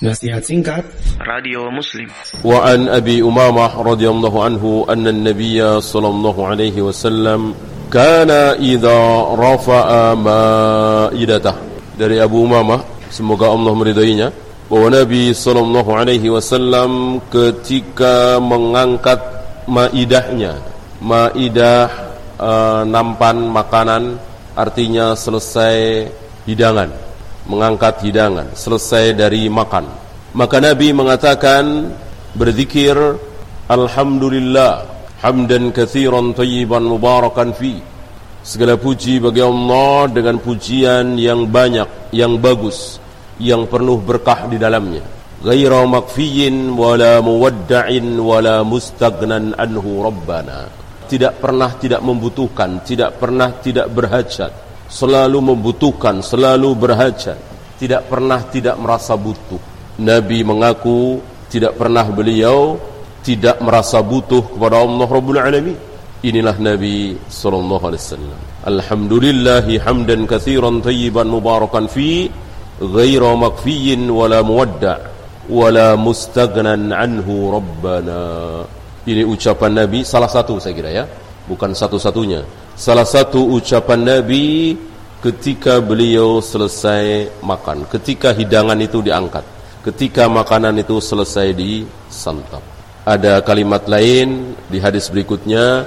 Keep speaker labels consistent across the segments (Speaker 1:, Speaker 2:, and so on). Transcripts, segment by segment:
Speaker 1: Nasihat singkat.
Speaker 2: Radio Muslim.
Speaker 3: Wa an Abi Umamah radhiyallahu anhu anna an-nabiy sallallahu alaihi wasallam kana idza rafa'a ma'idatah dari Abu Umama, semoga Allah meridainya bahwa Nabi sallallahu alaihi wasallam ketika mengangkat maidahnya maidah e, eh, nampan makanan artinya selesai hidangan mengangkat hidangan selesai dari makan. Maka Nabi mengatakan berzikir alhamdulillah hamdan katsiran tayyiban mubarakan fi. Segala puji bagi Allah dengan pujian yang banyak yang bagus yang penuh berkah di dalamnya. Ghaira makfiyin wala muwadda'in wala mustaghnan anhu rabbana. Tidak pernah tidak membutuhkan tidak pernah tidak berhajat selalu membutuhkan, selalu berhajat, tidak pernah tidak merasa butuh. Nabi mengaku tidak pernah beliau tidak merasa butuh kepada Allah Rabbul Alamin. Inilah Nabi sallallahu alaihi wasallam. Alhamdulillah hamdan katsiran tayyiban mubarakan fi ghaira makfiyin wala muwadda' wala mustaghnan anhu rabbana. Ini ucapan Nabi salah satu saya kira ya, bukan satu-satunya salah satu ucapan Nabi ketika beliau selesai makan, ketika hidangan itu diangkat, ketika makanan itu selesai disantap. Ada kalimat lain di hadis berikutnya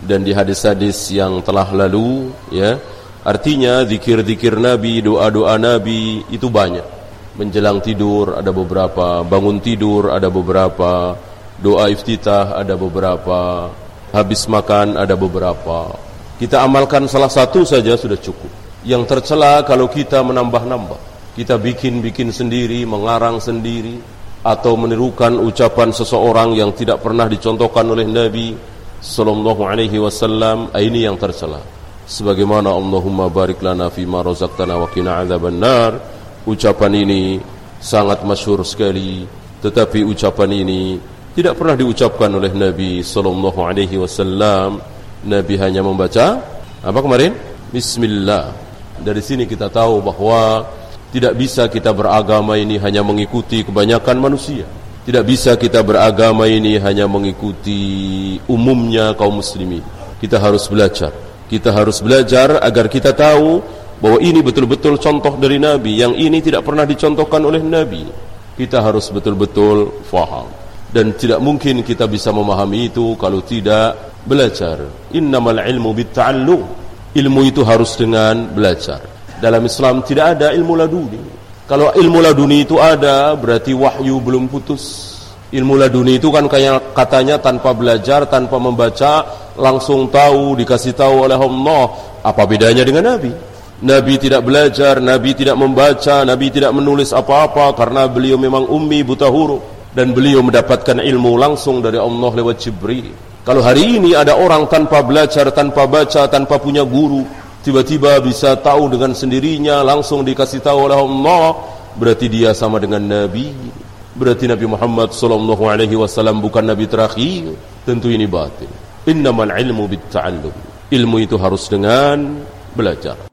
Speaker 3: dan di hadis-hadis yang telah lalu ya. Artinya zikir-zikir Nabi, doa-doa Nabi itu banyak. Menjelang tidur ada beberapa, bangun tidur ada beberapa, doa iftitah ada beberapa, habis makan ada beberapa. Kita amalkan salah satu saja sudah cukup. Yang tercela kalau kita menambah-nambah. Kita bikin-bikin sendiri, mengarang sendiri atau menirukan ucapan seseorang yang tidak pernah dicontohkan oleh Nabi sallallahu alaihi wasallam, ini yang tercela. Sebagaimana Allahumma barik lana fi ma razaqtana wa qina adzabannar. Ucapan ini sangat masyhur sekali, tetapi ucapan ini tidak pernah diucapkan oleh Nabi sallallahu alaihi wasallam Nabi hanya membaca apa kemarin? Bismillah. Dari sini kita tahu bahwa tidak bisa kita beragama ini hanya mengikuti kebanyakan manusia. Tidak bisa kita beragama ini hanya mengikuti umumnya kaum muslimin. Kita harus belajar. Kita harus belajar agar kita tahu bahwa ini betul-betul contoh dari Nabi. Yang ini tidak pernah dicontohkan oleh Nabi. Kita harus betul-betul faham. Dan tidak mungkin kita bisa memahami itu kalau tidak belajar. Innamal ilmu bitta'allum. Ilmu itu harus dengan belajar. Dalam Islam tidak ada ilmu laduni. Kalau ilmu laduni itu ada, berarti wahyu belum putus. Ilmu laduni itu kan kayak katanya tanpa belajar, tanpa membaca, langsung tahu, dikasih tahu oleh Allah. Apa bedanya dengan Nabi? Nabi tidak belajar, Nabi tidak membaca, Nabi tidak menulis apa-apa karena beliau memang ummi buta huruf dan beliau mendapatkan ilmu langsung dari Allah lewat Jibril. Kalau hari ini ada orang tanpa belajar, tanpa baca, tanpa punya guru, tiba-tiba bisa tahu dengan sendirinya, langsung dikasih tahu oleh Allah, berarti dia sama dengan Nabi. Berarti Nabi Muhammad sallallahu alaihi wasallam bukan nabi terakhir. Tentu ini batil. Innamal ilmu bitta'allum. Ilmu itu harus dengan belajar.